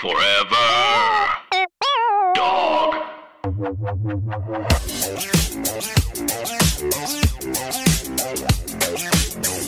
Forever. Dog.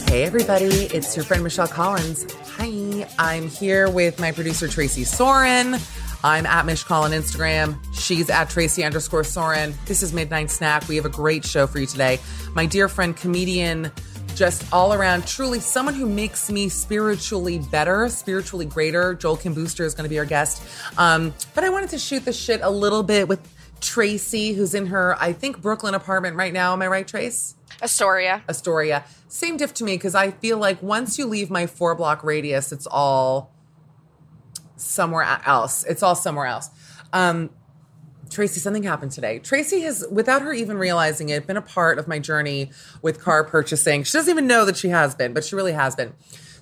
Hey, everybody, it's your friend Michelle Collins. Hi, I'm here with my producer Tracy Soren. I'm at Mish Call on Instagram. She's at Tracy underscore Soren. This is Midnight Snack. We have a great show for you today. My dear friend, comedian, just all around, truly someone who makes me spiritually better, spiritually greater. Joel Kim Booster is going to be our guest. Um, but I wanted to shoot the shit a little bit with Tracy, who's in her, I think, Brooklyn apartment right now. Am I right, Trace? Astoria. Astoria. Same diff to me because I feel like once you leave my four block radius, it's all somewhere else. It's all somewhere else. Um, Tracy, something happened today. Tracy has, without her even realizing it, been a part of my journey with car purchasing. She doesn't even know that she has been, but she really has been.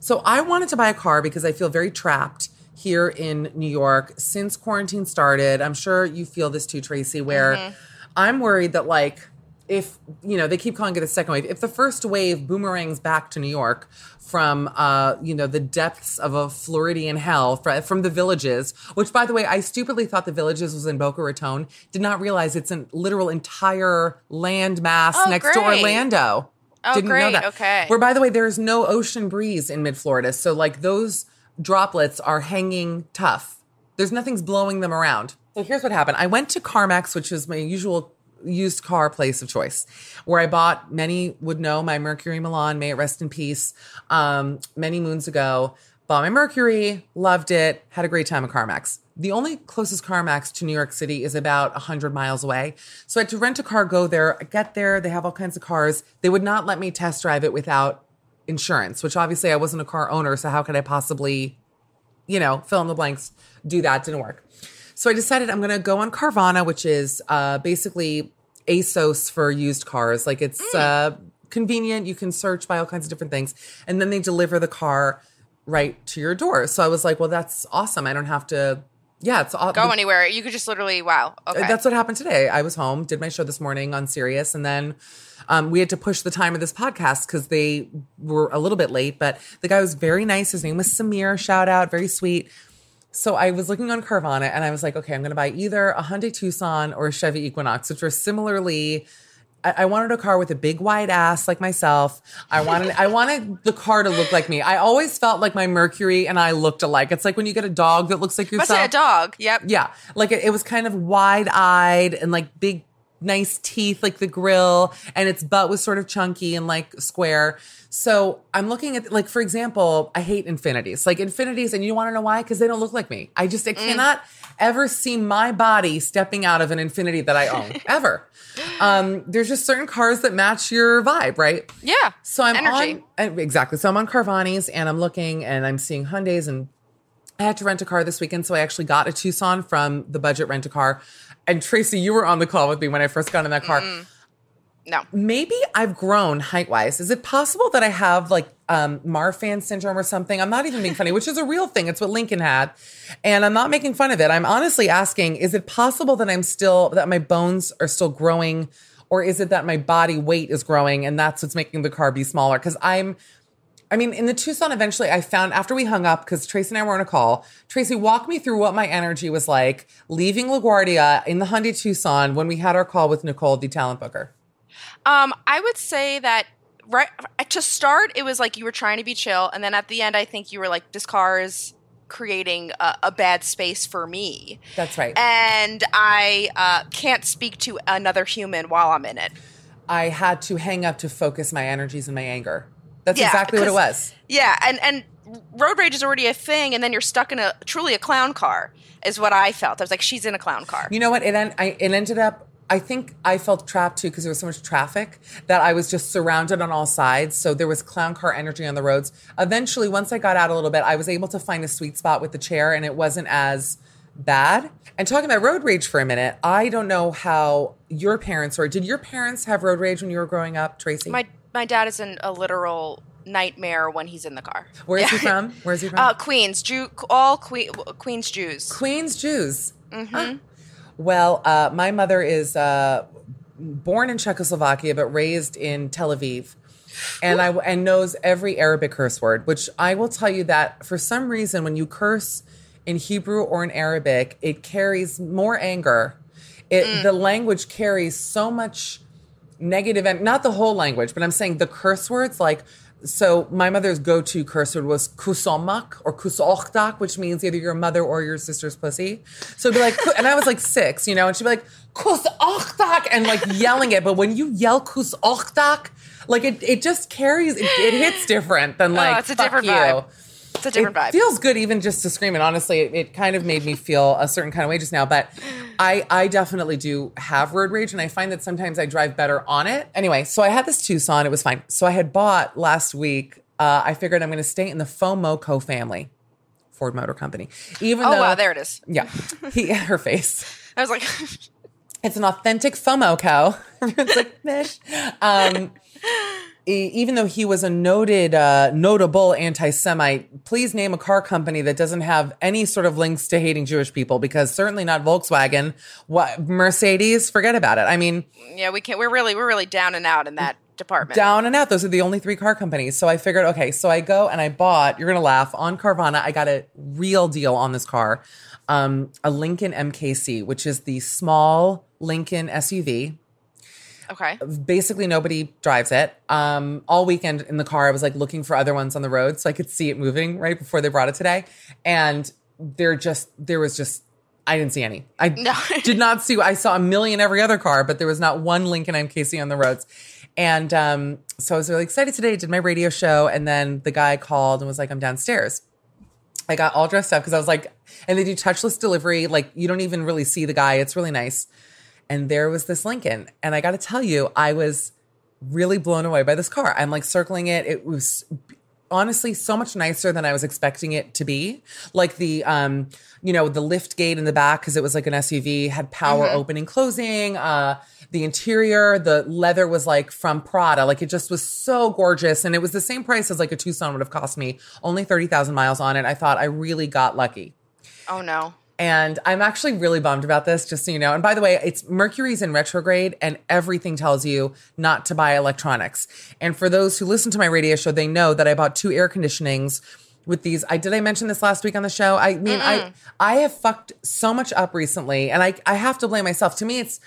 So I wanted to buy a car because I feel very trapped here in New York since quarantine started. I'm sure you feel this too, Tracy, where mm-hmm. I'm worried that like if you know they keep calling it a second wave. If the first wave boomerangs back to new york from uh you know the depths of a floridian hell fr- from the villages which by the way i stupidly thought the villages was in boca raton did not realize it's a literal entire landmass Oh, next to orlando. Oh, didn't know that. Okay. where by the way there's no ocean breeze in mid-florida so like those droplets are hanging tough. There's nothing's blowing them around. So here's what happened. I went to carmax which is my usual used car place of choice where I bought many would know my Mercury Milan, may it rest in peace, um, many moons ago. Bought my Mercury, loved it, had a great time at CarMax. The only closest CarMax to New York City is about 100 miles away. So I had to rent a car, go there, I get there, they have all kinds of cars. They would not let me test drive it without insurance, which obviously I wasn't a car owner, so how could I possibly, you know, fill in the blanks, do that? Didn't work. So I decided I'm going to go on Carvana, which is uh, basically ASOS for used cars. Like it's uh, convenient. You can search by all kinds of different things. And then they deliver the car right to your door. So I was like, well, that's awesome. I don't have to, Yeah, it's all go the- anywhere. You could just literally, wow. Okay. That's what happened today. I was home, did my show this morning on Sirius, and then um, we had to push the time of this podcast because they were a little bit late. But the guy was very nice. His name was Samir. Shout out, very sweet. So I was looking on Carvana, and I was like, okay, I'm going to buy either a Hyundai Tucson or a Chevy Equinox, which are similarly. I I wanted a car with a big wide ass like myself. I wanted I wanted the car to look like me. I always felt like my Mercury and I looked alike. It's like when you get a dog that looks like Must yourself. say a dog. Yep. Yeah. Like it, it was kind of wide eyed and like big, nice teeth, like the grill, and its butt was sort of chunky and like square. So I'm looking at, like, for example, I hate infinities. Like infinities, and you want to know why? Because they don't look like me. I just, I cannot ever see my body stepping out of an infinity that I own, ever. Um, there's just certain cars that match your vibe, right? Yeah. So I'm Energy. on exactly. So I'm on Carvana's and I'm looking and I'm seeing Hyundai's and I had to rent a car this weekend, so I actually got a Tucson from the budget rent a car. And Tracy, you were on the call with me when I first got in that car. No. Maybe I've grown height wise. Is it possible that I have like um, Marfan syndrome or something? I'm not even being funny, which is a real thing. It's what Lincoln had. And I'm not making fun of it. I'm honestly asking, is it possible that I'm still, that my bones are still growing? Or is it that my body weight is growing and that's what's making the car be smaller? Because I'm, I mean, in the Tucson, eventually I found after we hung up, because Tracy and I were on a call, Tracy walked me through what my energy was like leaving LaGuardia in the Hyundai Tucson when we had our call with Nicole, the talent booker. Um, I would say that right to start, it was like you were trying to be chill, and then at the end, I think you were like, "This car is creating a, a bad space for me," That's right. and I uh, can't speak to another human while I'm in it. I had to hang up to focus my energies and my anger. That's Yeah, exactly what it was. Yeah, and and road rage is already a thing, and then you're stuck in a truly a clown car. Is what I felt. I was like, she's in a clown car. You know what? It, en- I, it ended up, I think I felt trapped too because there was so much traffic that I was just surrounded on all sides. So there was clown car energy on the roads. Eventually, once I got out a little bit, I was able to find a sweet spot with the chair and it wasn't as bad. And talking about road rage for a minute, I don't know how your parents were. Did your parents have road rage when you were growing up, Tracy? my my dad is in a literal nightmare when he's in the car. Where is he from? Where is he from? Uh, Queens, Jew, all que- Queens Jews. Queens Jews. Huh. Well, uh, my mother is uh, born in Czechoslovakia but raised in Tel Aviv, and I and knows every Arabic curse word. Which I will tell you that for some reason, when you curse in Hebrew or in Arabic, it carries more anger. It the language carries so much negative and not the whole language, but I'm saying the curse words like so my mother's go-to curse word was kusomak or kusochtak, which means either your mother or your sister's pussy. So it'd be like, and I was like six, you know, and she'd be like, kusochtak, and like yelling it. But when you yell kusochtak, like it, it just carries, it, it hits different than oh, like, Oh, it's a different you. vibe. It's a different it vibe. feels good even just to scream. And honestly, it, it kind of made me feel a certain kind of way just now. But I, I definitely do have road rage, and I find that sometimes I drive better on it. Anyway, so I had this Tucson. It was fine. So I had bought last week. Uh, I figured I'm going to stay in the FOMOCO family, Ford Motor Company. Even oh though, wow, there it is. yeah, he, her face. I was like, It's an authentic FOMOCO. Everyone's like, Mish. Um, even though he was a noted, uh, notable anti-Semite, please name a car company that doesn't have any sort of links to hating Jewish people, because certainly not Volkswagen. What Mercedes? Forget about it. I mean, yeah, we can't. We're really, we're really down and out in that department. down and out. Those are the only three car companies. So I figured, okay, so I go and I bought, you're going to laugh, on Carvana. I got a real deal on this car. Um, a Lincoln MKC, which is the small Lincoln SUV. Okay. basically nobody drives it. Um, all weekend in the car, I was like looking for other ones on the road so I could see it moving right before they brought it today. And there just there was just I didn't see any. I No. did not see. I saw a million every other car, but there was not one Lincoln MKC on the roads. And um, so I was really excited today. Did my radio show, and then the guy called and was like, "I'm downstairs." I got all dressed up because I was like, and they do touchless delivery. Like you don't even really see the guy. It's really nice. And there was this Lincoln. And I got to tell you, I was really blown away by this car. I'm like circling it. It was honestly so much nicer than I was expecting it to be. Like the, um, you know, the lift gate in the back, because it was like an SUV, had power opening, closing. Uh, the interior, the leather was like from Prada. Like it just was so gorgeous. And it was the same price as like a Tucson would have cost me, only 30,000 miles on it. I thought I really got lucky. Oh no. And I'm actually really bummed about this, just so you know. And by the way, it's Mercury's in retrograde, and everything tells you not to buy electronics. And for those who listen to my radio show, they know that I bought two air conditionings with these. I did I mention this last week on the show? I mean, I I have fucked so much up recently, and I I have to blame myself. To me, it's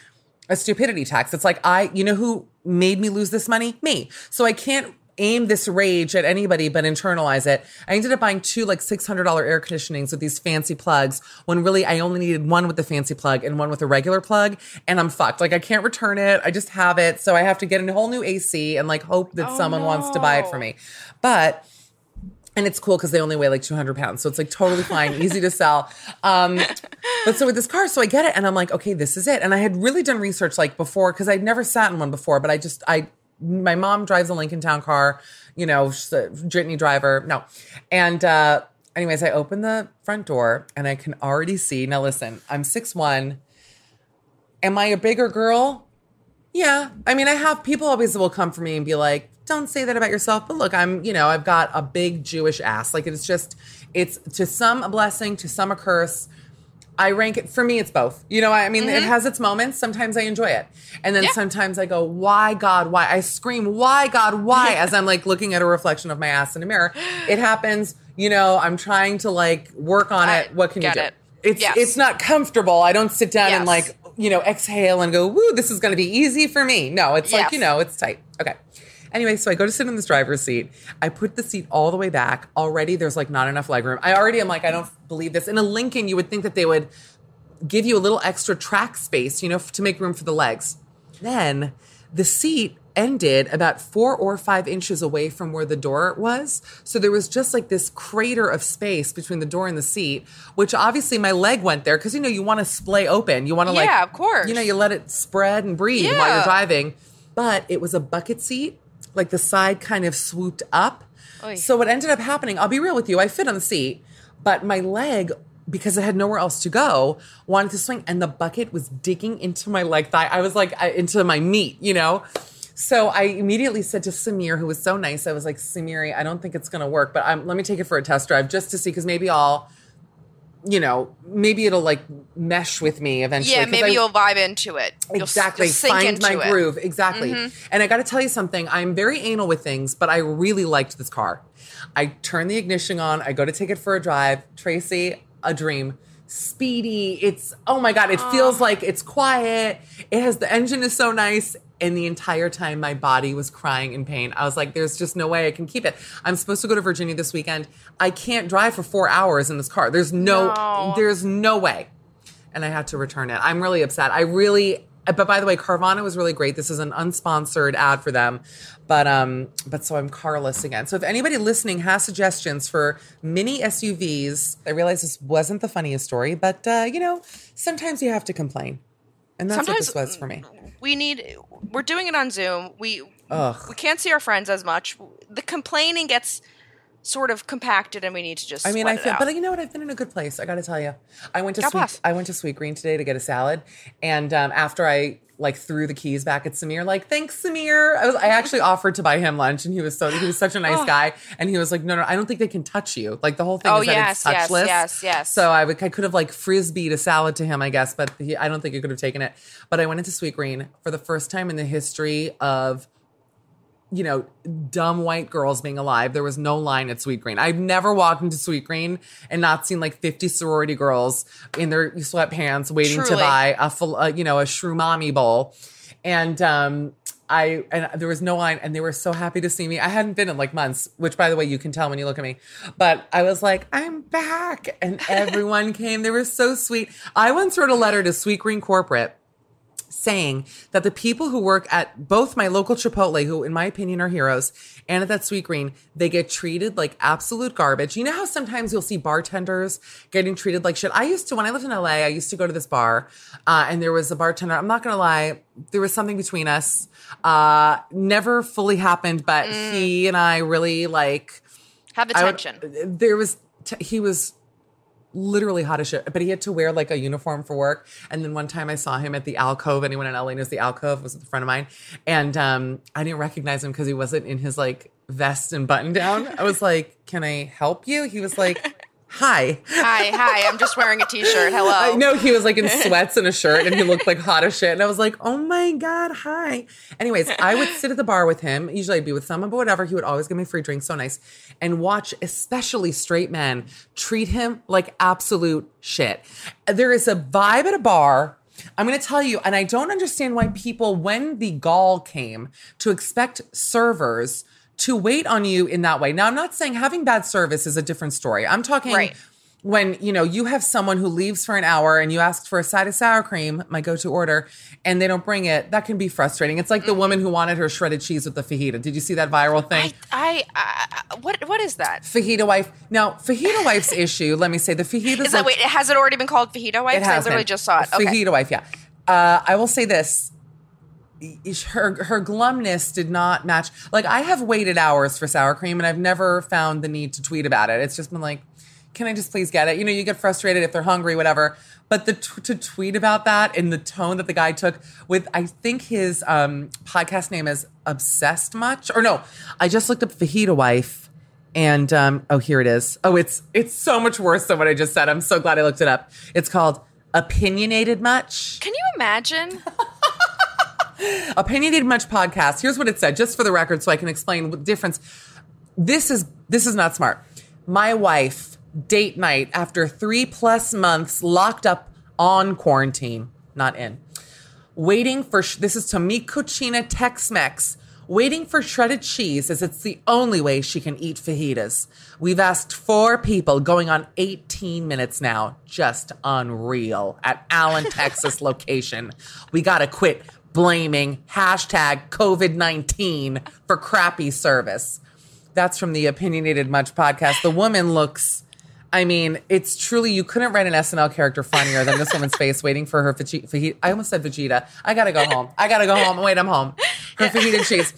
a stupidity tax. It's like I, you know, who made me lose this money? Me. So I can't aim this rage at anybody but internalize it. I ended up buying two like $600 air conditionings with these fancy plugs when really I only needed one with the fancy plug and one with a regular plug and I'm fucked. Like I can't return it. I just have it. So I have to get a whole new AC and like hope that someone wants to buy it for me. But and it's cool because they only weigh like 200 pounds. So it's like totally fine, easy to sell. Um, but so with this car, so I get it and I'm like, okay, this is it. And I had really done research like before because I'd never sat in one before, but I just, I, my mom drives a Lincoln Town car, you know, she's a jitney driver. No. And, uh, anyways, I open the front door and I can already see. Now listen, I'm 6'1. Am I a bigger girl? Yeah. I mean, I have people always will come for me and be like, don't say that about yourself. But look, I'm, you know, I've got a big Jewish ass. Like it's just, it's to some a blessing, to some a curse. I rank it for me, it's both. You know, I mean, it mm-hmm. has its moments. Sometimes I enjoy it. And then Yeah. sometimes I go, why God, why? I scream, why God, why? As I'm like looking at a reflection of my ass in a mirror. It happens, you know, I'm trying to like work on I it. What can you do? it. It's Yes. it's not comfortable. I don't sit down and like, you know, exhale and go, woo, this is gonna be easy for me. No, it's like, you know, it's tight. Okay. Anyway, so I go to sit in this driver's seat. I put the seat all the way back. Already there's like not enough leg room. I already am like, I don't believe this. In a Lincoln, you would think that they would give you a little extra track space, you know, to make room for the legs. Then the seat ended about four or five inches away from where the door was. So there was just like this crater of space between the door and the seat, which obviously my leg went there because, you know, you want to splay open. You want to like, Yeah, of course. You know, you let it spread and breathe while you're driving. But it was a bucket seat, like the side kind of swooped up. Oy. So what ended up happening, I'll be real with you, I fit on the seat, but my leg, because I had nowhere else to go, wanted to swing, and the bucket was digging into my leg thigh. I was like, I, into my meat, you know? So I immediately said to Samir, who was so nice, I was like, Samiri, I don't think it's gonna work, but um, let me take it for a test drive just to see, because maybe I'll, you know, maybe it'll like mesh with me eventually. Yeah, maybe I- you'll vibe into it. You'll exactly. you'll sink find my it. Mm-hmm. groove. Exactly. And i got to tell you something. I'm very anal with things but i really liked this car. I turn the ignition on. I go to take it for a drive. Tracy a dream. Speedy. It's oh my god it feels like it's quiet. It has the engine is so nice and the entire time my body was crying in pain i was like there's just no way i can keep it i'm supposed to go to virginia this weekend i can't drive for four hours in this car there's no. No. there's no way and I had to return it. I'm really upset. I really but by the way, Carvana was really great. This is an unsponsored ad for them. But um but so I'm carless again. So if anybody listening has suggestions for mini SUVs, I realize this wasn't the funniest story, but uh, you know, sometimes you have to complain. And that's Sometimes- what this was for me. We need. We're doing it on Zoom. We Ugh. we can't see our friends as much. The complaining gets sort of compacted, and we need to just. I mean, I feel, but you know what? I've been in a good place. I got to tell you, I went to God sweet, bless. I went to Sweet Green today to get a salad, and um, after I like threw the keys back at Samir, like thanks Samir. I was I actually offered to buy him lunch, and he was so he was such a nice oh. guy, and he was like, no, no, I don't think they can touch you. Like the whole thing Oh, is that yes, it's yes, yes, yes. So I would I could have like frisbeed a salad to him, I guess, but he, I don't think he could have taken it. But I went into Sweet Green for the first time in the history of you know, dumb white girls being alive. There was no line at Sweet Green. I've never walked into Sweet Green and not seen like 50 sorority girls in their sweatpants waiting to buy a, full, uh, you know, a Shroomami bowl. And, um, I, and there was no line and they were so happy to see me. I hadn't been in like months, which by the way, you can tell when you look at me, but I was like, I'm back. And everyone came. They were so sweet. I once wrote a letter to Sweet Green Corporate saying that the people who work at both my local Chipotle, who in my opinion are heroes, and at that Sweet Green, they get treated like absolute garbage. You know how sometimes you'll see bartenders getting treated like shit? I used to, when I lived in LA, I used to go to this bar, uh, and there was a bartender. I'm not gonna lie, there was something between us. Uh, never fully happened, but he and I really like. Have the I tension. there was, t- he was literally hot as shit, but he had to wear like a uniform for work. And then one time I saw him at the alcove. Anyone in LA knows the alcove was a friend of mine. And um, I didn't recognize him because he wasn't in his like vest and button down. I was like, can I help you? He was like, hi. Hi, hi. I'm just wearing a t-shirt. Hello. I know he was like in sweats and a shirt and he looked like hot as shit. And I was like, oh my God, hi. Anyways, I would sit at the bar with him. Usually I'd be with someone, but whatever. He would always give me free drinks. So nice. And watch, especially straight men, treat him like absolute shit. There is a vibe at a bar. I'm going to tell you, and I don't understand why people, when the gall came to expect servers to wait on you in that way. Now, I'm not saying having bad service is a different story. I'm talking Right. when you know you have someone who leaves for an hour and you ask for a side of sour cream, my go-to order, and they don't bring it. That can be frustrating. It's like the woman who wanted her shredded cheese with the fajita. Did you see that viral thing? I, I, I, what, what is that? fajita wife. Now, fajita wife's issue. Let me say the fajita Is that wait? Has it already been called fajita wife? It 'Cause I literally been. just saw it. Okay. Fajita wife, yeah. Uh, I will say this. Her her glumness did not match. Like I have waited hours for sour cream, and I've never found the need to tweet about it. It's just been like, can I just please get it? You know, you get frustrated if they're hungry, whatever. But the t- to tweet about that in the tone that the guy took with, I think his um, podcast name is Obsessed Much, or no, I just looked up Fajita Wife, and um, oh, here it is. Oh, it's it's so much worse than what I just said. I'm so glad I looked it up. It's called Opinionated Much. Can you imagine? Opinionated Much podcast. Here's what it said, just for the record, so I can explain what difference. This is this is not smart. My wife date night after three plus months locked up on quarantine, not in, waiting for this is to me Cucina Tex-Mex. Waiting for shredded cheese as it's the only way she can eat fajitas. We've asked four people going on 18 minutes now. Just unreal. At Allen, Texas location. We gotta quit blaming hashtag COVID 19 for crappy service. That's from the Opinionated Much podcast. The woman looks, I mean, it's truly, you couldn't write an SNL character funnier than this woman's face waiting for her fajita. I almost said Vegeta. I gotta go home. I gotta go home. Wait, I'm home. Her fajita cheese.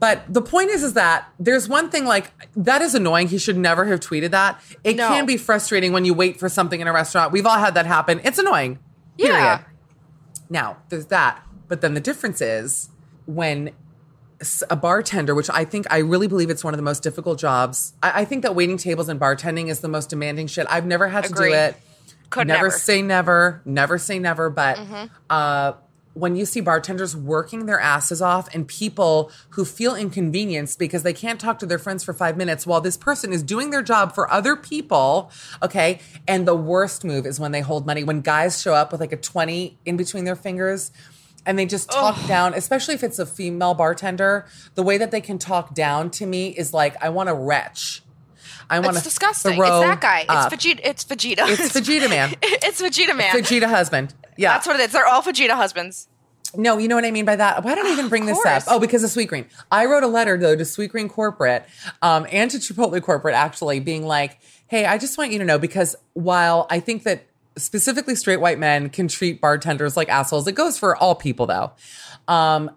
But the point is, is that there's one thing like that is annoying. He should never have tweeted that. It No. can be frustrating when you wait for something in a restaurant. We've all had that happen. It's annoying. Period. Yeah. Now, there's that. But then the difference is when a bartender, which I think I really believe it's one of the most difficult jobs. I, I think that waiting tables and bartending is the most demanding shit. I've never had to Agree. do it. Could never, never. say never. Never say never. But Mm-hmm. uh, when you see bartenders working their asses off and people who feel inconvenienced because they can't talk to their friends for five minutes while this person is doing their job for other people, okay? And the worst move is when they hold money. When guys show up with like a 20 in between their fingers and they just talk down, especially if it's a female bartender, the way that they can talk down to me is like, I want to retch. I want It's to disgusting. Throw It's that guy. up. It's Vegeta. It's Vegeta. It's Vegeta Man. it's Vegeta man. Vegeta husband. Yeah. That's what it is. They're all Vegeta husbands. No, you know what I mean by that. Why did I even bring this up? Oh, because of Sweet Green. I wrote a letter though to Sweet Green Corporate um, and to Chipotle Corporate, actually, being like, "Hey, I just want you to know because while I think that specifically straight white men can treat bartenders like assholes, it goes for all people though. Um,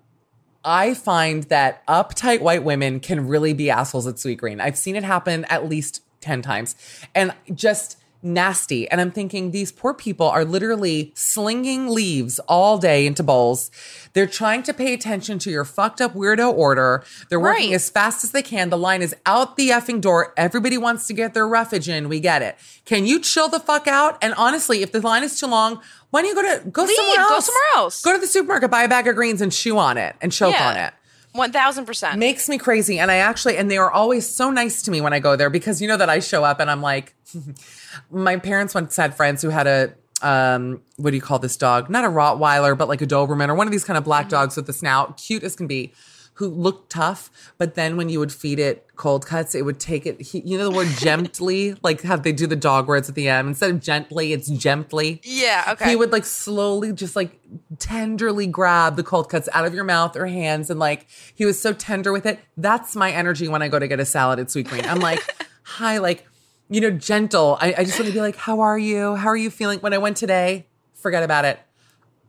I find that uptight white women can really be assholes at Sweet Green. I've seen it happen at least 10 times and just nasty. And I'm thinking these poor people are literally slinging leaves all day into bowls. They're trying to pay attention to your fucked up weirdo order. They're working Right. as fast as they can. The line is out the effing door. Everybody wants to get their roughage in. We get it. Can you chill the fuck out? And honestly, if the line is too long, why don't you go to go Leave. somewhere Go else? somewhere else. Go to the supermarket, buy a bag of greens, and chew on it and choke Yeah. on it One thousand percent. makes me crazy. And I actually, and they are always so nice to me when I go there because you know that I show up and I'm like, my parents once had friends who had a, um, what do you call this dog? Not a Rottweiler, but like a Doberman or one of these kind of black dogs with the snout, cute as can be, who looked tough. But then when you would feed it cold cuts, it would take it, he, you know, the word gently, like how they do the dog words at the end. Instead of gently, it's gently. Yeah. Okay. He would like slowly, just like tenderly grab the cold cuts out of your mouth or hands. And like, he was so tender with it. That's my energy when I go to get a salad at Sweet Green. I'm like, hi, like, you know, gentle. I, I just want to be like, how are you? How are you feeling? When I went today, forget about it.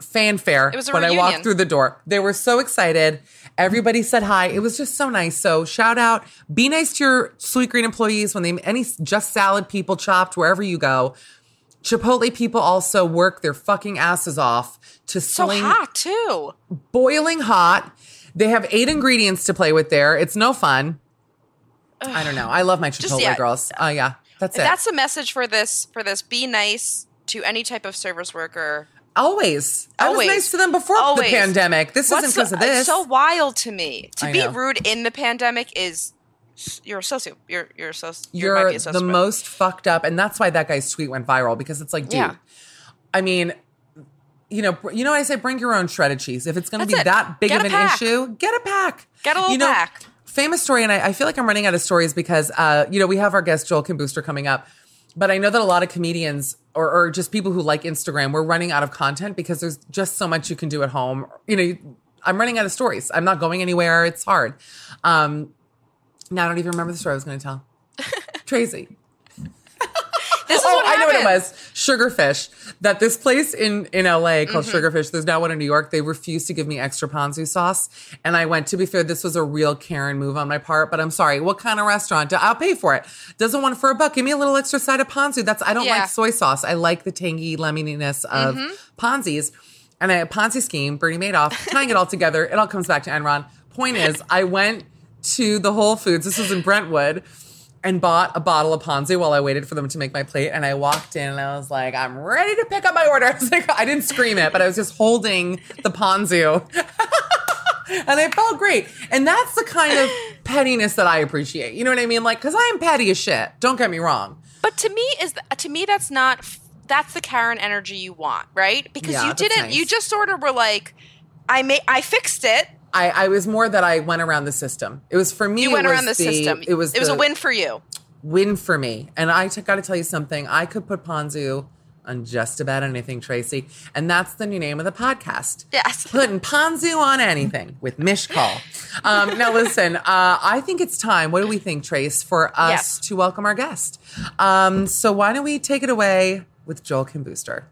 Fanfare It was when I walked through the door. They were so excited. Everybody said hi. It was just so nice. So shout out. Be nice to your Sweet Green employees when they any just salad people chopped wherever you go. Chipotle people also work their fucking asses off to so hot too. boiling hot. They have eight ingredients to play with there. It's no fun. I don't know. I love my Chipotle yeah. girls. Oh yeah. That's it. That's the message for this. For this, be nice to any type of service worker. Always. I was nice to them before Always. the pandemic. This What's isn't because of this. It's so wild to me. To I be know. rude in the pandemic is you're a socio. You're you're a soci. you You're be a the most fucked up, and that's why that guy's tweet went viral because it's like, dude. Yeah. I mean, you know, you know what I say? Bring your own shredded cheese. If it's going to be it. that big Get of an pack. issue, get a pack. Get a little you know, pack. Famous story, and I, I feel like I'm running out of stories because, uh, you know, we have our guest Joel Kim Booster coming up, but I know that a lot of comedians or, or just people who like Instagram, we're running out of content because there's just so much you can do at home. You know, I'm running out of stories. I'm not going anywhere. It's hard. Um, now I don't even remember the story I was going to tell. Tracy. This is oh, what I know what it was. Sugarfish. That this place in in LA called Mm-hmm. Sugarfish. There's now one in New York. They refused to give me extra ponzu sauce, and I went. To be fair, this was a real Karen move on my part. But I'm sorry. What kind of restaurant? I'll pay for it. Doesn't want it for a buck. Give me a little extra side of ponzu. That's I don't Yeah. like soy sauce. I like the tangy lemoniness of Mm-hmm. Ponzu's. And a Ponzi scheme, Bernie Madoff, tying it all together. It all comes back to Enron. Point is, I went to the Whole Foods. This was in Brentwood and bought a bottle of Ponzu while I waited for them to make my plate. And I walked in and I was like, I'm ready to pick up my order. I was like, I didn't scream it, but I was just holding the Ponzu. and it felt great. And that's the kind of pettiness that I appreciate. You know what I mean? Like, cause I am petty as shit. Don't get me wrong. But to me, is to me that's not that's the Karen energy you want, right? Because Yeah, you didn't. nice. You just sort of were like, I made, I fixed it. I, I was more that I went around the system. It was for me. You it went was around the, system. It was it was a win for you. win for me. And I t- got to tell you something. I could put Ponzu on just about anything, Tracy. And that's the new name of the podcast. Yes. Putting Ponzu on anything with Mish Call. Um, now, listen, uh, I think it's time. What do we think, Trace, for us Yes. to welcome our guest? Um, so, why don't we take it away with Joel Kim Booster?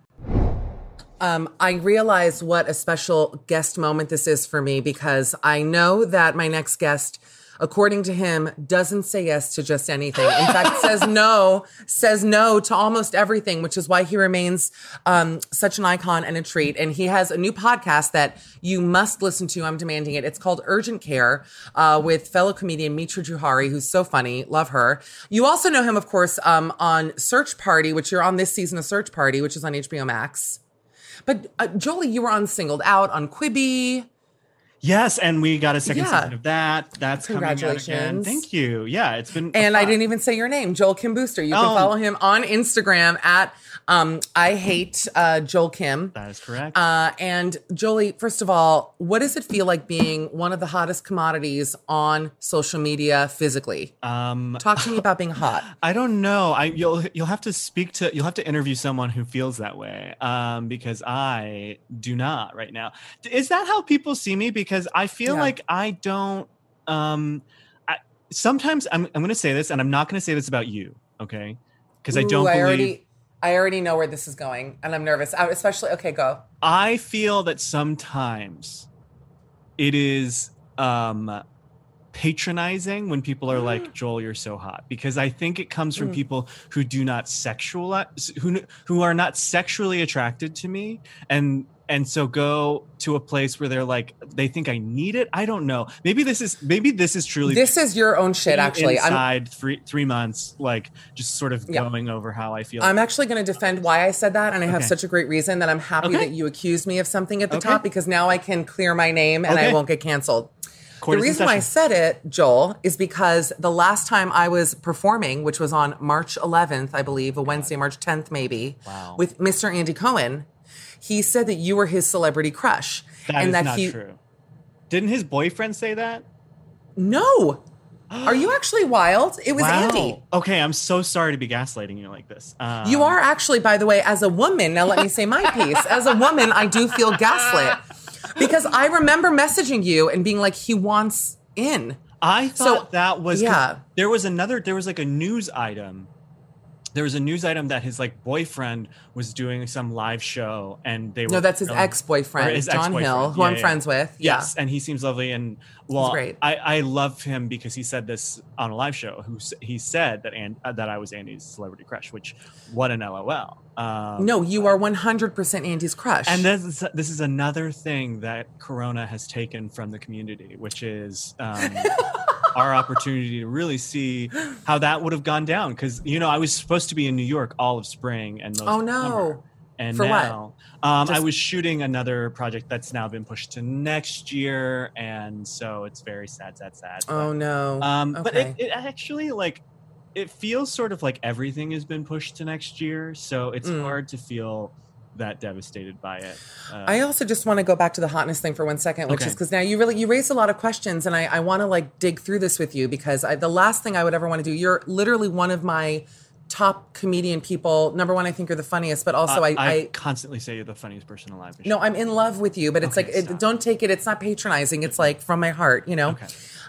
Um, I realize what a special guest moment this is for me because I know that my next guest, according to him, doesn't say yes to just anything. In fact, says no, says no to almost everything, which is why he remains um, such an icon and a treat. And he has a new podcast that you must listen to. I'm demanding it. It's called Urgent Care uh, with fellow comedian Mitra Jouhari, who's so funny. Love her. You also know him, of course, um, on Search Party, which you're on this season of Search Party, which is on HBO Max. But uh, Jolie, you were on Singled Out on Quibi. Yes, and we got a second Yeah. season of that. That's coming out again. Congratulations. Thank you. Yeah, it's been And I didn't even say your name, Joel Kim Booster. You can Oh. follow him on Instagram at um, I hate uh, Joel Kim. That is correct. Uh, and Jolie, first of all, what does it feel like being one of the hottest commodities on social media physically? um, Talk to me about being hot. I don't know. I you'll you'll have to speak to you'll have to interview someone who feels that way. Um, because I do not right now. Is that how people see me? Because I feel Yeah. like I don't. Um, I, sometimes I'm I'm going to say this, and I'm not going to say this about you. Okay. Because I don't I believe. already, I already know where this is going, and I'm nervous. I, especially, okay, go. I feel that sometimes it is um patronizing when people are like Joel you're so hot because I think it comes from Mm. people who do not sexualize who who are not sexually attracted to me and and so go to a place where they're like they think I need it I don't know maybe this is maybe this is truly This is your own shit, actually. I'm, inside three three months like just sort of Yeah. going over how I feel I'm actually going to defend why I said that, and I have such a great reason that I'm happy Okay. that you accused me of something at the Okay. top because now I can clear my name and I won't get canceled. Court the reason why I said it, Joel, is because the last time I was performing, which was on March 11th, I believe, a Wednesday, March 10th, maybe, Wow. with Mr. Andy Cohen, he said that you were his celebrity crush, That and is that not he true didn't his boyfriend say that no. Are you actually wild? It was Wow. Andy. Okay, I'm so sorry to be gaslighting you like this. Um, You are actually, by the way, as a woman, now let me say my piece. As a woman, I do feel gaslit because I remember messaging you and being like, he wants in. I So, thought that was yeah. There was another. There was like a news item. There was a news item that his like boyfriend was doing some live show, and they were No, that's his ex boyfriend, John Hill, ex-boyfriend. who Yeah, I'm yeah. friends with. Yes, and he seems lovely, and well, great. I I love him because he said this on a live show. Who he said that and uh, that I was Andy's celebrity crush, which what an LOL. Um, No, you are 100% Andy's crush. And this is, this is another thing that Corona has taken from the community, which is um, our opportunity to really see how that would have gone down. Because you know, I was supposed to be in New York all of spring and most Oh of summer. no. And For what? now, um, I was shooting another project that's now been pushed to next year, and so it's very sad, sad, sad. but- Oh no. um, but it, it actually like it feels sort of like everything has been pushed to next year, so it's Mm. hard to feel that devastated by it. Uh, I also just want to go back to the hotness thing for one second, which Okay. is because now you really you raised a lot of questions, and I, I want to like dig through this with you because I, the last thing I would ever want to do. You're literally one of my top comedian people. Number one, I think you're the funniest, but also I, I, I, constantly say you're the funniest person alive. no, I'm in love with you, but it's Okay, like it, don't take it. It's not patronizing. It's like from my heart, you know. Okay.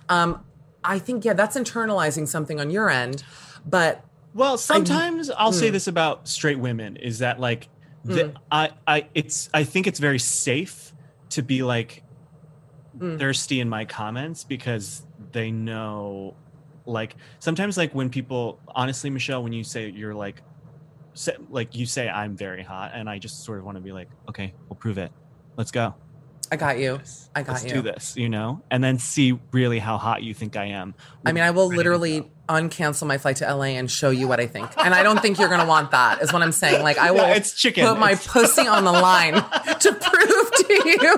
Um, I think yeah, that's internalizing something on your end, but Well, sometimes I'll Hmm. say this about straight women is that like the, I I it's I think it's very safe to be like Mm. thirsty in my comments because they know like sometimes like when people honestly Michelle when you say you're like say, like you say I'm very hot and I just sort of want to be like okay, we'll prove it. Let's go. I got you. I got you. Let's you. do this, you know? And then see really how hot you think I am. I mean, I will literally uncancel my flight to LA and show you what I think. And I don't think you're gonna want that, is what I'm saying. Like I will Yeah, it's chicken. put my pussy on the line to prove to you.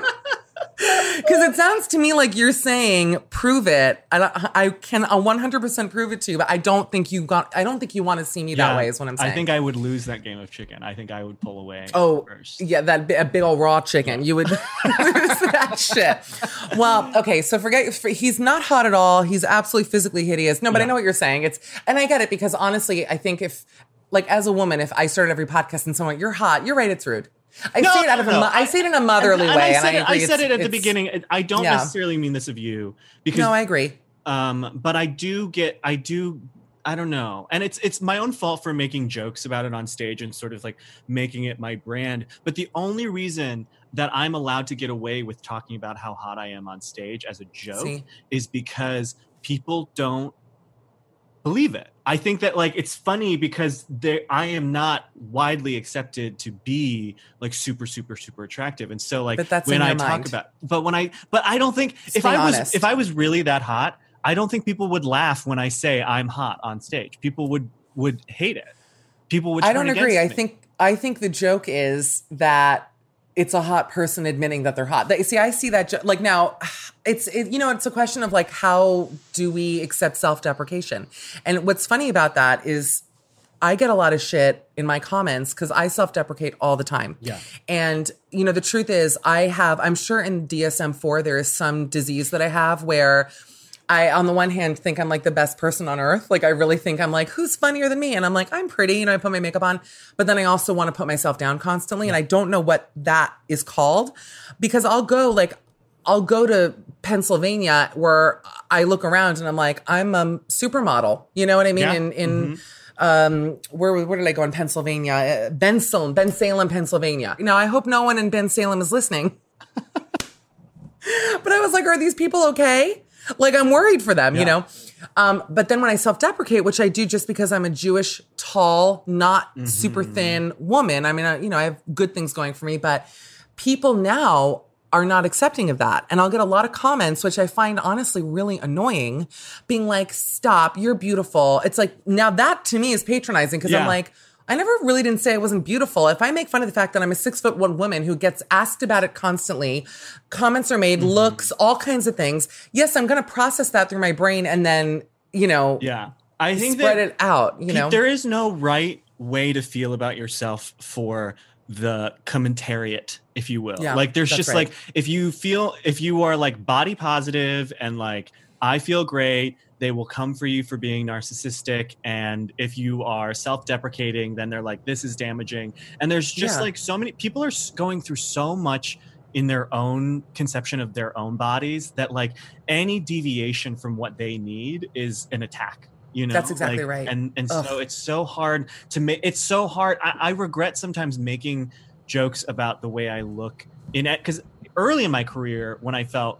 Because it sounds to me like you're saying, prove it. I, I can 100% prove it to you, but I don't think you got. I don't think you want to see me that way. Is what I'm saying. I think I would lose that game of chicken. I think I would pull away. Oh, first. yeah, that a big old raw chicken. You would lose that shit. Well, okay, so forget for, he's not hot at all. He's absolutely physically hideous. No, but I know what you're saying. It's and I get it because honestly, I think if like as a woman, if I started every podcast and someone you're hot, you're right, it's rude. I No, say it out no, a no. mo- I say it in a motherly and, way, and I and said, I it. I said it at the beginning. I don't Yeah. necessarily mean this of you because No, I agree. um but i do get i do i don't know and it's it's my own fault for making jokes about it on stage and sort of like making it my brand but the only reason that i'm allowed to get away with talking about how hot i am on stage as a joke See? is because people don't believe it. I think that like it's funny because there i am not widely accepted to be like super super super attractive. And so like But that's when i your talk about but when i but i don't think Just if i was if i was really that hot i don't think people would laugh when i say i'm hot on stage. People would would hate it. People would I don't agree. I think I think the joke is that it's a hot person admitting that they're hot. They- See, I see that like now. It's it, you know it's a question of like how do we accept self deprecation? And what's funny about that is I get a lot of shit in my comments because I self deprecate all the time. Yeah. And, you know, the truth is, I have, I'm sure in DSM 4, there is some disease that I have where I, on the one hand, think I'm like the best person on earth. Like, I really think I'm like, who's funnier than me? And I'm like, I'm pretty, you know, I put my makeup on. But then I also want to put myself down constantly. And I don't know what that is called because I'll go like, I'll go to Pennsylvania where I look around and I'm like, I'm a supermodel. You know what I mean? Yeah. In, in, um, where, where did I go in Pennsylvania? Uh, Bensalem, Ben Salem, Pennsylvania. Now, I hope no one in Bensalem is listening. but I was like, are these people okay? Like, I'm worried for them, you know? Um, but then when I self deprecate, which I do just because I'm a Jewish, tall, not super thin woman, I mean, I, you know, I have good things going for me, but people now are not accepting of that. And I'll get a lot of comments, which I find honestly really annoying, being like, stop, you're beautiful. It's like, now that to me is patronizing because I'm like, I never really didn't say I wasn't beautiful. If I make fun of the fact that I'm a six foot one woman who gets asked about it constantly, comments are made, mm-hmm. looks, all kinds of things. Yes, I'm going to process that through my brain and then, you know, yeah i think spread it out, you know? there is no right way to feel about yourself for the commentariat if you will Yeah, like there's just right. like if you feel if you are like body positive and like i feel great they will come for you for being narcissistic and if you are self-deprecating then they're like this is damaging and there's just Yeah. like so many people are going through so much in their own conception of their own bodies that like any deviation from what they need is an attack you know That's exactly Like, right. and and Ugh. so it's so hard to make it's so hard I, I regret sometimes making jokes about the way i look in it because early in my career when i felt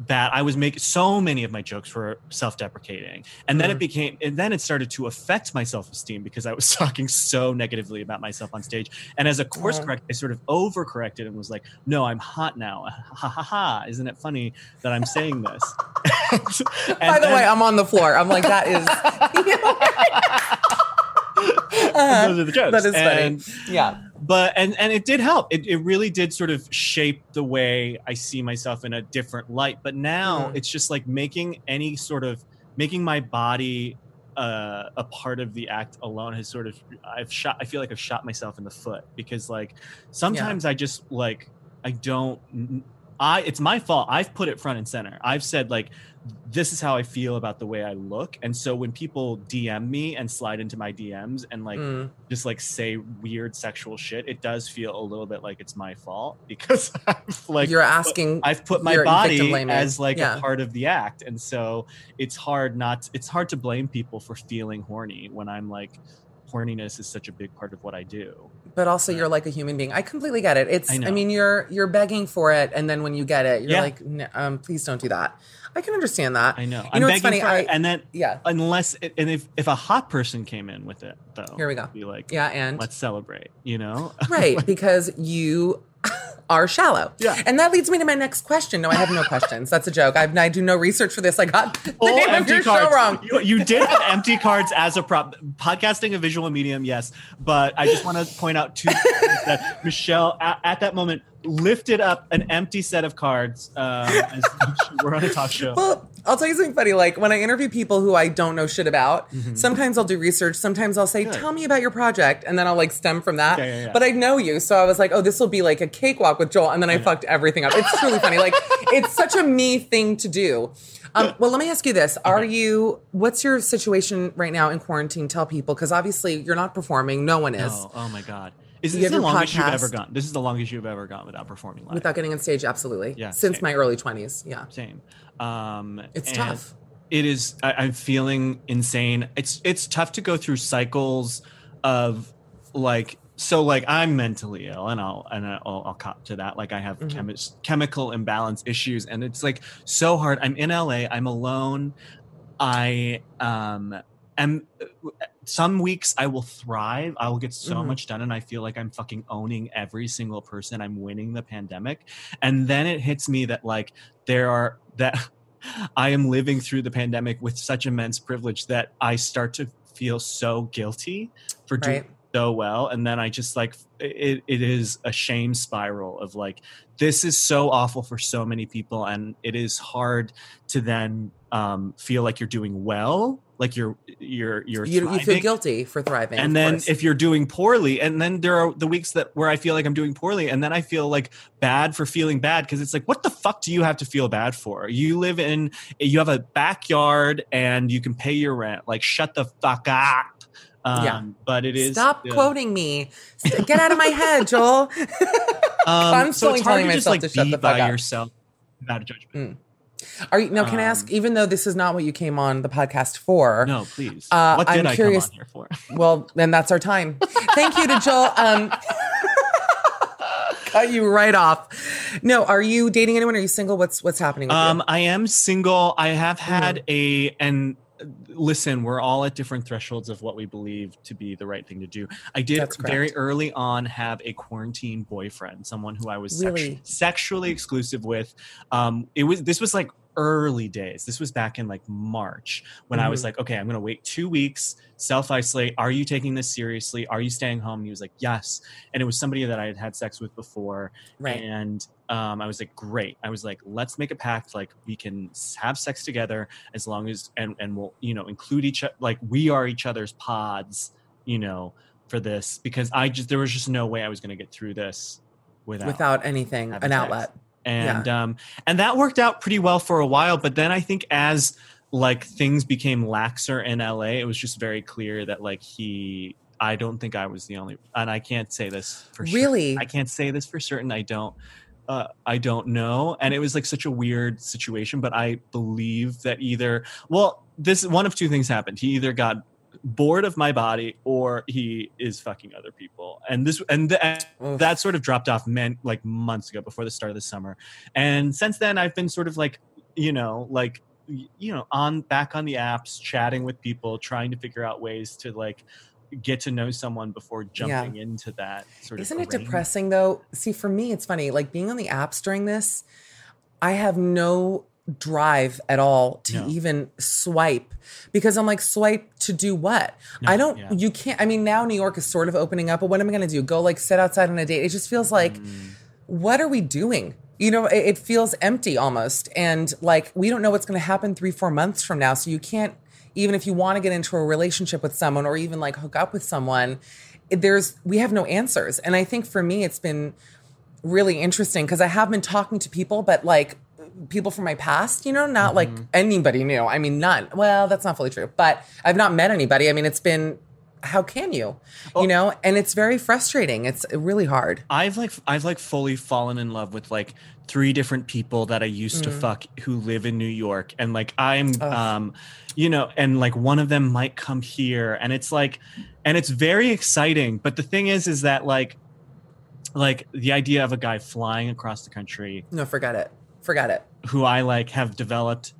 bad. I was making so many of my jokes were self-deprecating, and then it Mhm. became, and then it started to affect my self-esteem because I was talking so negatively about myself on stage. And as a course Mhm. correct, I sort of overcorrected and was like, "No, I'm hot now. Ha ha ha! Isn't it funny that I'm saying this?" By the way, I'm on the floor. I'm like, that is. Uh-huh. those are the jokes. That is And- funny. Yeah. But and and it did help. It, it really did sort of shape the way i see myself in a different light. But now Mm. it's just like making any sort of making my body uh, a part of the act alone has sort of i've shot i feel like i've shot myself in the foot because like sometimes i just like i don't i it's my fault i've put it front and center i've said like this is how i feel about the way i look and so when people dm me and slide into my dms and like Mm. just like say weird sexual shit, it does feel a little bit like it's my fault because I've like You're asking. I've put my body as like Yeah. a part of the act, and so it's hard not it's hard to blame people for feeling horny when I'm like horniness is such a big part of what I do. But also you're like a human being. I completely get it. It's I I, mean you're you're begging for it and then when you get it, you're Yeah. like "N- um please don't do that. I can understand that. I know. You I'm know what's funny? for it, and then yeah. unless it, and if if a hot person came in with it though, Here we go. Be like, Yeah, and let's celebrate. You know, right because you are shallow. Yeah. And that leads me to my next question. No, I have no questions. That's a joke. I've, I do no research for this. I got the All name of empty your cards. show wrong. You, you did have empty cards as a prop. Podcasting a visual medium, yes. But I just want to point out two things that Michelle, at, at that moment, lifted up an empty set of cards. Um, as we're on a talk show. Well, I'll tell you something funny. Like when I interview people who I don't know shit about, sometimes I'll do research. Sometimes I'll say, Mm-hmm. Good. "Tell me about your project," and then I'll like stem from that. Yeah, yeah, yeah. But I know you, so I was like, "Oh, this will be like a cakewalk with Joel," and then I fucked everything up. It's truly funny. Like it's such a me thing to do. Um, well, let me ask you this: Are you? What's your situation right now in quarantine? Tell people because obviously you're not performing. No one is. oh, oh my God. Is this the longest you've ever gone? This is the longest you've ever gone without performing live. Without getting on stage, absolutely. Yeah, Since same. my early 20s. Yeah. Same. Um, It's tough. It is. I, I'm feeling insane. It's it's tough to go through cycles of like so like I'm mentally ill and I'll and I'll, I'll cop to that. Like I have Mhm. chemi- chemical imbalance issues and it's like so hard. I'm in LA. I'm alone. I um am. Some weeks I will thrive. I will get so Mhm. much done, and I feel like I'm fucking owning every single person. I'm winning the pandemic, and then it hits me that like there are that I am living through the pandemic with such immense privilege that I start to feel so guilty for doing Right. So well and then i just like it, it is a shame spiral of like this is so awful for so many people and it is hard to then um, feel like you're doing well like you're you're you're You, you feel guilty for thriving. and then course. if you're doing poorly and then there are the weeks that where i feel like i'm doing poorly and then i feel like bad for feeling bad because it's like what the fuck do you have to feel bad for you live in you have a backyard and you can pay your rent like shut the fuck up um, Yeah. but it is Stop quoting me. Get out of my head, Joel. um, so constantly hard telling just myself like to shut the fuck by up. yourself without a judgment Are you now? Can I ask? Um, Even though this is not what you came on the podcast for, no please Uh, what did I'm i curious- come on here for well, then that's our time. Thank you to Joel. Um, cut you right off. No, are you dating anyone? Are you single? What's what's happening? With Um, you? I am single. I have had Mm. a and listen, we're all at different thresholds of what we believe to be the right thing to do. I did very early on have a quarantine boyfriend, someone who I was sexu- sexually exclusive with. Um, it was this was like early days. This was back in like March when I was Mm-hmm. like, okay, I'm gonna wait two weeks, self isolate. Are you taking this seriously? Are you staying home? And he was like, yes. And it was somebody that I had had sex with before right. and um, I was like, great. I was like, let's make a pact. Like we can have sex together as long as and and we'll you know include each o- like we are each other's pods. You know for this because I just there was just no way I was going to get through this without Without anything, an sex. outlet. And um and that worked out pretty well for a while but then i think as like things became laxer in la it was just very clear that like he i don't think i was the only and i can't say this for sure Really? i can't say this for certain i don't uh, I don't know, and it was like such a weird situation. But I believe that either, well, this one of two things happened. He either got bored of my body, or he is fucking other people. And this, and, th- and that sort of dropped off men like months ago before the start of the summer and since then i've been sort of like you know, like you know, on back on the apps, chatting with people, trying to figure out ways to like get to know someone before jumping into that sort of isn't it depressing though? See, for me, it's funny. Like being on the apps during this, I have no drive at all to No. even swipe because I'm like, swipe to do what? No, I don't, yeah. you can't. I mean, now New York is sort of opening up, but what am I going to do? Go like sit outside on a date? It just feels like, Mm. what are we doing? You know, it, it feels empty almost. And like, we don't know what's going to happen three, four months from now. So you can't, even if you want to get into a relationship with someone or even like hook up with someone, there's, we have no answers. And I think for me, it's been really interesting because I have been talking to people, but like people from my past, you know, not like anybody new. I mean, none. Well, that's not fully true, but I've not met anybody. I mean, it's been, how can you, you know, and it's very frustrating. It's really hard. I've like I've like fully fallen in love with like three different people that I used to fuck who live in New York and like I'm um you know and like one of them might come here and it's like and it's very exciting but the thing is is that like like the idea of a guy flying across the country No, forget it. Forget it. who I like have developed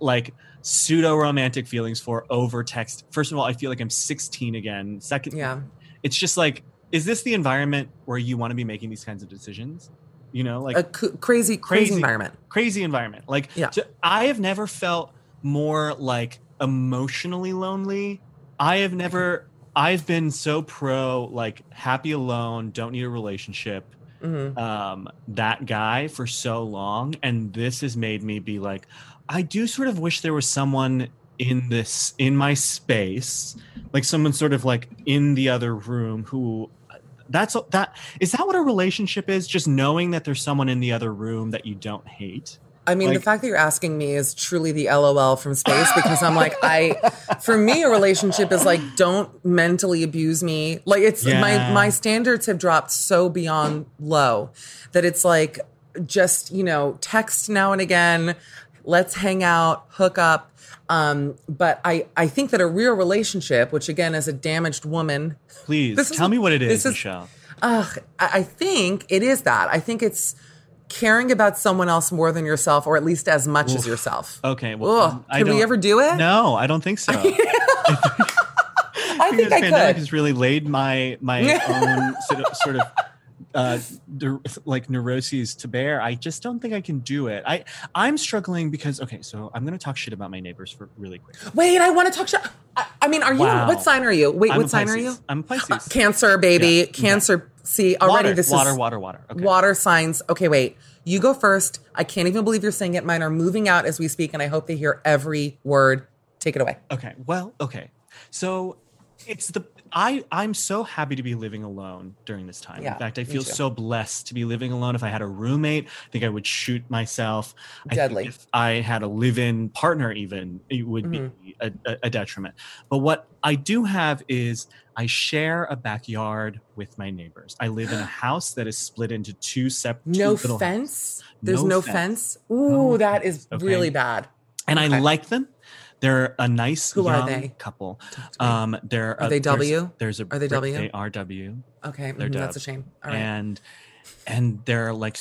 like pseudo romantic feelings for over text. First of all, I feel like I'm 16 again. Second, Yeah. it's just like, is this the environment where you want to be making these kinds of decisions? You know, like a c- crazy, crazy, crazy- environment. crazy environment. Like, Yeah. so I have never felt more like emotionally lonely. I have never. I've been so pro like happy alone, don't need a relationship. Hmm Um, that guy for so long, and this has made me be like, I do sort of wish there was someone in this in my space, like someone sort of like in the other room who that's that is that what a relationship is? Just knowing that there's someone in the other room that you don't hate I mean, the fact that you're asking me is truly the LOL from space because I'm like, I, for me, a relationship is like, don't mentally abuse me. Like, it's my Yeah. my standards have dropped so beyond low that it's like, just you know, text now and again, let's hang out, hook up. Um, but I I think that a real relationship, which again, is a damaged woman, please This is- tell me what it is, is- michelle Ugh, I I think it is that. I think it's caring about someone else more than yourself, or at least as much as yourself. okay well Ugh, can we ever do it? no i don't think so I think because I pandemic could. has really laid my my own sort of, sort of uh, like neuroses to bear. I just don't think I can do it. I I'm struggling because okay, so I'm gonna talk shit about my neighbors for really quick. Wait, I want to talk. shit. I, I mean, are you? Wow. What sign are you? Wait, I'm what sign are you? I'm Pisces. Cancer, baby. Yeah, Cancer. See, already water, this water, is water, water. Okay. water signs. Okay, wait. You go first. I can't even believe you're saying it. Mine are moving out as we speak, and I hope they hear every word. Take it away. Okay. Well, okay. So it's the I I'm so happy to be living alone during this time. Yeah, In fact, I feel so blessed to be living alone. If I had a roommate, I think I would shoot myself. I Deadly. if I had a live-in partner, even it would Mm-hmm. be a, a, detriment. But what I do have is I share a backyard with my neighbors. I live in a house that is split into two separate No little fence. houses. There's No no, fence. fence. Ooh, No that is fence, okay? really bad. and I like them. They're a nice Who are they? couple. Talk to me. Um, they're Are they W? There's, a Are they W? They are W, okay, mhm, that's a shame. All right. and and they're like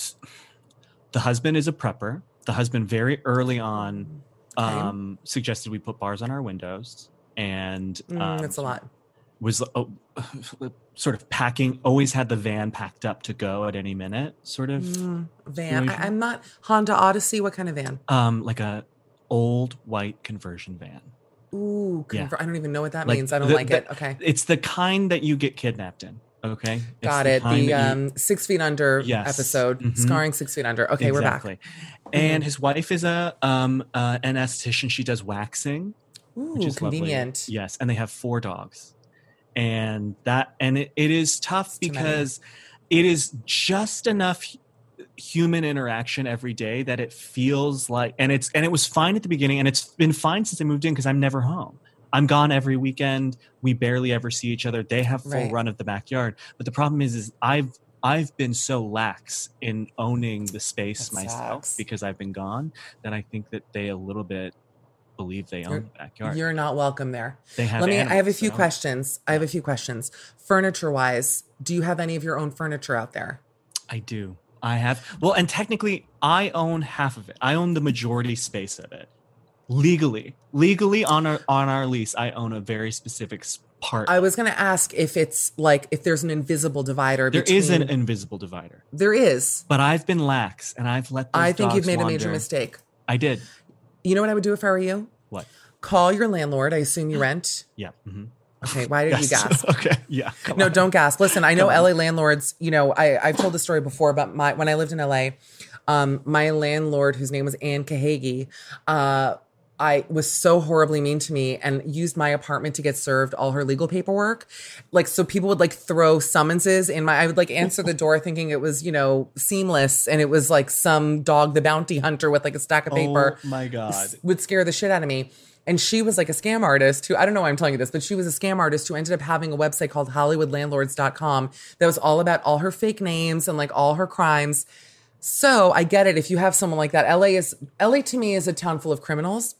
the husband is a prepper. The husband very early on Okay. um, suggested we put bars on our windows, and Mm, um, that's a lot. Was oh, sort of packing. Always had the van packed up to go at any minute. Sort of Mm, van. I, I'm not Honda Odyssey. What kind of van? um, like a old white conversion van. Ooh, Yeah. I don't even know what that Like means. I don't the- like the- it. Okay, It's the kind that you get kidnapped in. Okay, It's got it. The you- um, Six Feet Under Yes. episode, Mhm. scarring Six Feet Under. Okay, we're back. Exactly. And his wife is a um uh, an esthetician. She does waxing, Ooh, which is lovely. convenient. Yes, and they have four dogs, and that and it, it is tough It's because it is just enough human interaction every day that it feels like and it's and it was fine at the beginning and it's been fine since I moved in because I'm never home. I'm gone every weekend. We barely ever see each other. They have full Right. run of the backyard. But the problem is is I've I've been so lax in owning the space That myself sucks. because I've been gone that I think that they a little bit believe they own You're- the backyard. You're not welcome there. They have Let me. I have a few so- questions. I have a few questions. Furniture wise, do you have any of your own furniture out there? I do. I have. Well, and technically, I own half of it. I own the majority space of it. Legally, legally on our on our lease, I own a very specific part. I was going to ask if it's like if there's an invisible divider. there between, is an invisible divider, There is. but I've been lax and I've let. I think you've made a major mistake. I did. You know what I would do if I were you? What? Call your landlord. I assume you rent. Yeah. mhm. Okay. Why did you gasp? okay. Yeah. No, on. don't gasp. Listen, I know LA landlords, you know, I, I've told the story before, but my when I lived in LA, um, my landlord, whose name was Ann Kahagi, uh, I was so horribly mean to me and used my apartment to get served all her legal paperwork. Like, so people would like throw summonses in my, I would like answer the door thinking it was, you know, seamless. And it was like some dog, the bounty hunter with like a stack of paper Oh my god. would scare the shit out of me. And she was like a scam artist who, I don't know why I'm telling you this, but she was a scam artist who ended up having a website called HollywoodLandlords.com that was all about all her fake names and like all her crimes. So I get it if you have someone like that. LA is LA to me is a town full of criminals.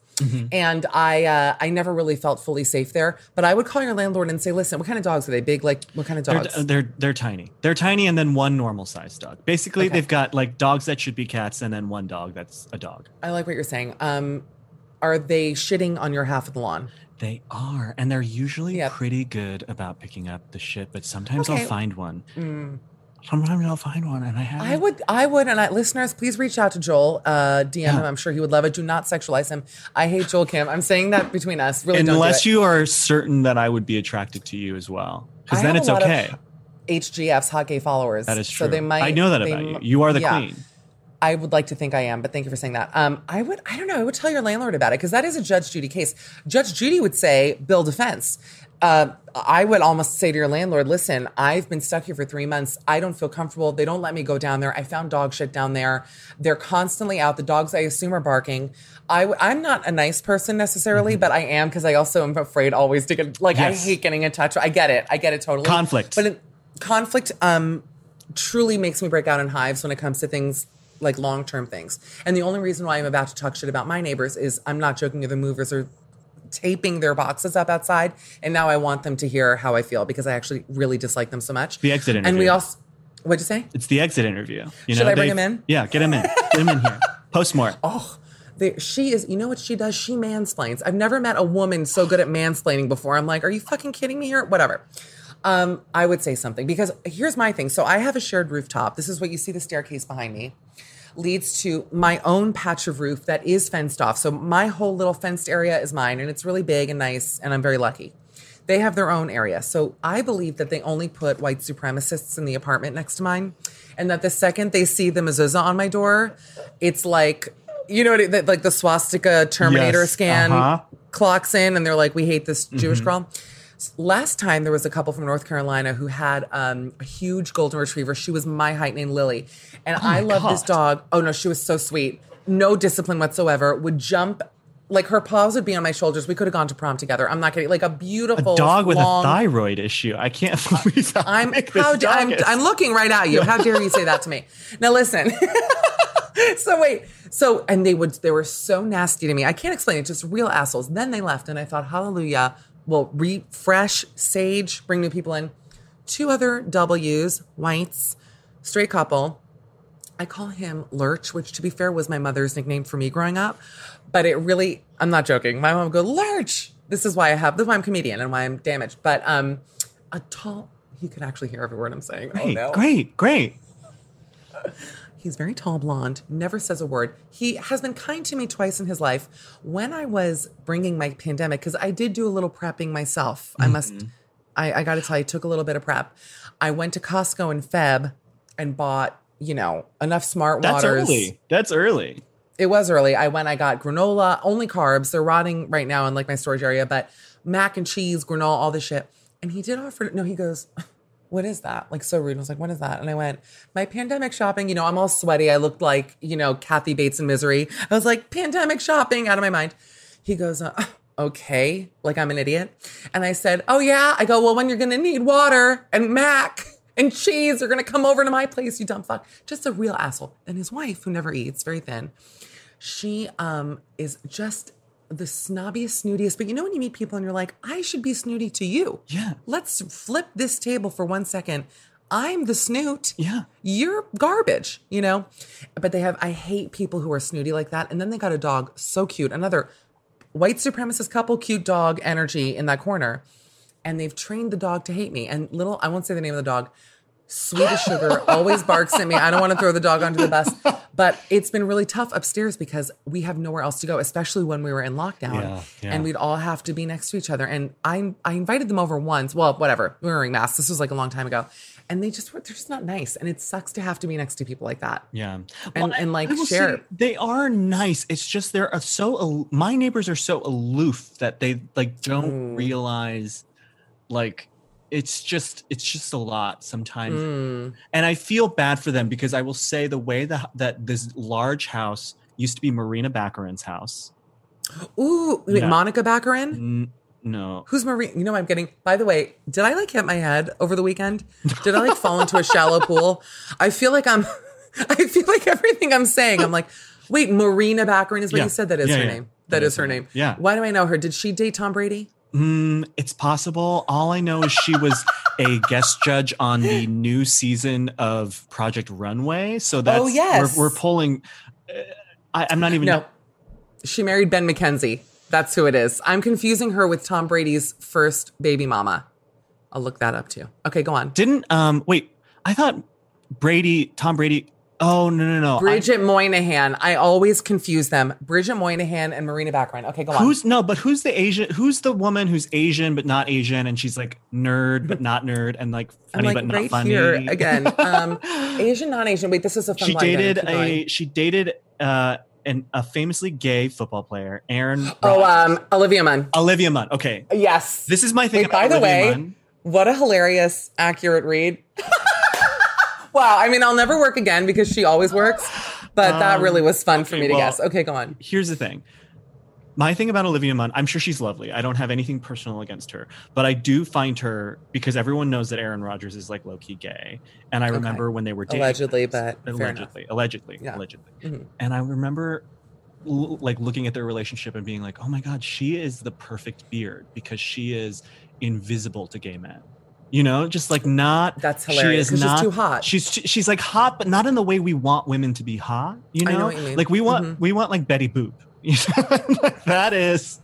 And I uh, I never really felt fully safe there. But I would call your landlord and say, listen, what kind of dogs are they? Big, like what kind of They're, dogs? they're they're tiny. They're tiny, and then one normal sized dog. Basically, Okay. they've got like dogs that should be cats, and then one dog that's a dog. I like what you're saying. Um, are they shitting on your half of the lawn? They are, and they're usually Yep. pretty good about picking up the shit. But sometimes Okay. I'll find one. Sometimes I'll find one, and I have. I would, I would, and I, listeners, please reach out to Joel. Uh, DM him. I'm sure he would love it. Do not sexualize him. I hate Joel Kim. I'm saying that between us. Really, Unless you are certain that I would be attracted to you as well, because then it's okay. HGF's hot gay followers. That is true. So they might. I know that about you. You are the yeah. queen. I would like to think I am, but thank you for saying that. Um, I would, I don't know, I would tell your landlord about it because that is a Judge Judy case. Judge Judy would say, bill defense. Uh, I would almost say to your landlord, listen, I've been stuck here for three months. I don't feel comfortable. They don't let me go down there. I found dog shit down there. They're constantly out. The dogs, I assume, are barking. I w- I'm not a nice person necessarily, but I am because I also am afraid always to get, like, Yes. I hate getting in touch. I get it. I get it totally. Conflict. But it, conflict, um, truly makes me break out in hives when it comes to things like long term things. And the only reason why I'm about to talk shit about my neighbors is I'm not joking. The movers are taping their boxes up outside, and now I want them to hear how I feel because I actually really dislike them so much. The exit interview. And we also, what'd you say? It's the exit interview. You Should know, I bring him in? Yeah, get him in. Get him in here. Post more. Oh, they, she is. You know what she does? She mansplains. I've never met a woman so good at mansplaining before. I'm like, are you fucking kidding me here? Whatever. Um, I would say something because here's my thing. So I have a shared rooftop. This is what you see the staircase behind me leads to my own patch of roof that is fenced off. So my whole little fenced area is mine and it's really big and nice and I'm very lucky. They have their own area. So I believe that they only put white supremacists in the apartment next to mine and that the second they see the mezuzah on my door, it's like you know what that- like the swastika Terminator Yes, scan uh-huh. clocks in and they're like we hate this Jewish girl. Last time there was a couple from North Carolina who had um, a huge golden retriever. She was my height named Lily. And I love this dog. Oh no, she was so sweet. No discipline whatsoever. Would jump like her paws would be on my shoulders. We could have gone to prom together. I'm not kidding. Like a beautiful A dog with long, a thyroid issue. I can't believe how I'm how da- I'm. I'm looking right at you. How dare you say that to me? Now listen. so wait. So and they would they were so nasty to me. I can't explain it. Just real assholes. Then they left, and I thought, Hallelujah. Well, refresh, sage, bring new people in. Two other W's, whites, straight couple. I call him Lurch, which to be fair was my mother's nickname for me growing up. But it really, I'm not joking. My mom would go, Lurch. This is why I have, this is why I'm comedian and why I'm damaged. But um, a tall, he could actually hear every word I'm saying. oh Great, no. great, great. He's very tall, blonde, never says a word. He has been kind to me twice in his life. When I was bringing my pandemic, because I did do a little prepping myself. I must, Mm-hmm. I, I got to tell you, took a little bit of prep. I went to Costco in Feb and bought, you know, enough smart That's waters. early. That's early. It was early. I went, I got granola, only carbs. They're rotting right now in like my storage area, but mac and cheese, granola, all this shit. And he did offer, no, he goes, what is that? Like so rude. I was like, what is that? And I went, my pandemic shopping, you know, I'm all sweaty. I looked like, you know, Kathy Bates in misery. I was like, pandemic shopping out of my mind. He goes, uh, okay, like I'm an idiot. And I said, oh yeah. I go, well, when you're going to need water and mac and cheese, you're going to come over to my place, you dumb fuck. Just a real asshole. And his wife, who never eats, very thin, she um is just the snobbiest, snootiest. But you know when you meet people and you're like, I should be snooty to you. Yeah. Let's flip this table for one second. I'm the snoot. Yeah. You're garbage, you know? But they have, I hate people who are snooty like that. And then they got a dog so cute. Another white supremacist couple, cute dog energy in that corner. And they've trained the dog to hate me. And little, I won't say the name of the dog, sweet as sugar, always barks at me. I don't want to throw the dog onto the bus. But it's been really tough upstairs because we have nowhere else to go, especially when we were in lockdown. Yeah, yeah. And we'd all have to be next to each other. And I I invited them over once. Well, whatever. We were wearing masks. This was like a long time ago. And they just were they're just not nice. And it sucks to have to be next to people like that. Yeah. And- and, like, share. say they are nice. It's just they're so my neighbors are so aloof that they like don't Mm. realize like it's just it's just a lot sometimes. Mm. And I feel bad for them because I will say the way that that this large house used to be Marina Baccarin's house. Ooh, wait, Yeah. Monica Baccarin? N- no. Who's marina You know, I'm getting. By the way, did I like hit my head over the weekend? Did I like fall into a shallow pool? I feel like I'm. I feel like everything I'm saying. I'm like, wait, Marina Baccarin is what Yeah. you said. That is Yeah, her name. that is her name. Yeah. Why do I know her? Did she date Tom Brady? Mm, it's possible. All I know is she was a guest judge on the new season of Project Runway. So that's Oh, yes. we're, we're pulling. Uh, I, I'm not even. No, she married Ben McKenzie. That's who it is. I'm confusing her with Tom Brady's first baby mama. I'll look that up too. Okay, go on. Didn't um wait? I thought Brady, Tom Brady. Oh no no no! I- Bridget Moynahan. I always confuse them. Bridget Moynahan and Marina Baccarin. Okay, go on. Who's no? But who's the Asian? Who's the woman who's Asian but not Asian, and she's like nerd but not nerd, and like funny like but not right funny. here again. Um, Asian, non-Asian. Wait, this is a fun. she line, dated a she dated uh an a famously gay football player, Aaron. Oh, Rodgers. um, Olivia Munn. Olivia Munn. Okay, Yes. this is my thing. Wait, by about the Olivia way, Munn. what a hilarious, accurate read. wow. I mean, I'll never work again because she always works, but that Um, really was fun for me to well- guess. Okay, go on. here's the thing. My thing about Olivia Munn, I'm sure she's lovely. I don't have anything personal against her, but I do find her because everyone knows that Aaron Rodgers is like low key gay, and I Okay. remember when they were dating, Allegedly, but allegedly, allegedly, Yeah. allegedly, Mhm. and I remember l- like looking at their relationship and being like, oh my god, she is the perfect beard because she is invisible to gay men. You know, just like not. That's she hilarious, is 'cause she's not too hot. She's she's like hot, but not in the way we want women to be hot. You know, know you like we want Mhm. we want like Betty Boop. You know? Like, that is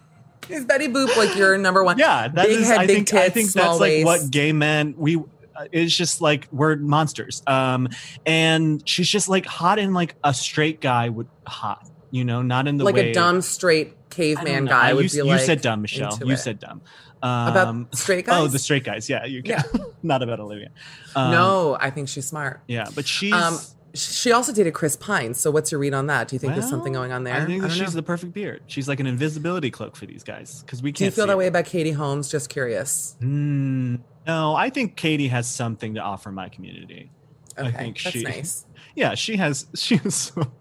Is Betty Boop like your number one? yeah. That big is- head, I think tits, I think that's like what gay men we. uh, It's just like we're monsters. Um, and she's just like hot in like a straight guy would hot. You know, not in the way like way a dumb, straight caveman guy I- would you, be you like. said dumb, Michelle. You it. said dumb. About Um, straight guys. Oh, the straight guys. Yeah, you can. not about Olivia. Um, no, I think she's smart. Yeah, but she's. Um, she also dated Chris Pine. So what's your read on that? Do you think there's something going on there? I think that don't she's know. the perfect beard. She's like an invisibility cloak for these guys because we can't. Do you feel that way about Katie Holmes? Just curious. Mm, no, I think Katie has something to offer my community. Okay, I think that's she, nice. Yeah, she has. She has some,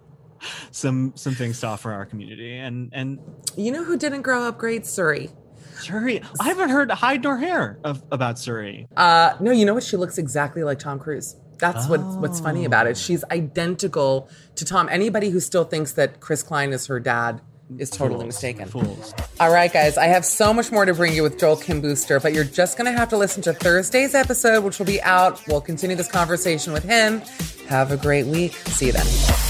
some some things to offer our community, and and You know who didn't grow up great? Suri. Suri. I haven't heard hide nor hair of about Suri. Uh, no, you know what? She looks exactly like Tom Cruise. That's what what's funny about Oh. it. She's identical to Tom. Anybody who still thinks that Chris Klein is her dad is totally Fools. mistaken. Fools. All right, guys, I have so much more to bring you with Joel Kim Booster, but you're just going to have to listen to Thursday's episode, which will be out. We'll continue this conversation with him. Have a great week. See you then.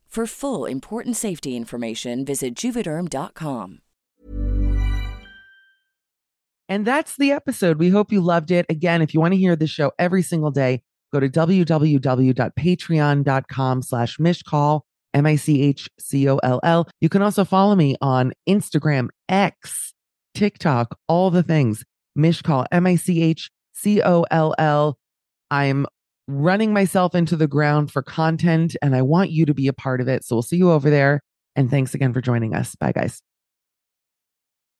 For full important safety information, visit juvederm.com. And that's the episode. We hope you loved it. Again, if you want to hear the show every single day, go to www.patreon.com slash Michcoll, M-I-C-H-C-O-L-L. You can also follow me on Instagram, X, TikTok, all the things. Michcoll, M-I-C-H-C-O-L-L. I'm running myself into the ground for content and I want you to be a part of it. So we'll see you over there. And thanks again for joining us. Bye, guys.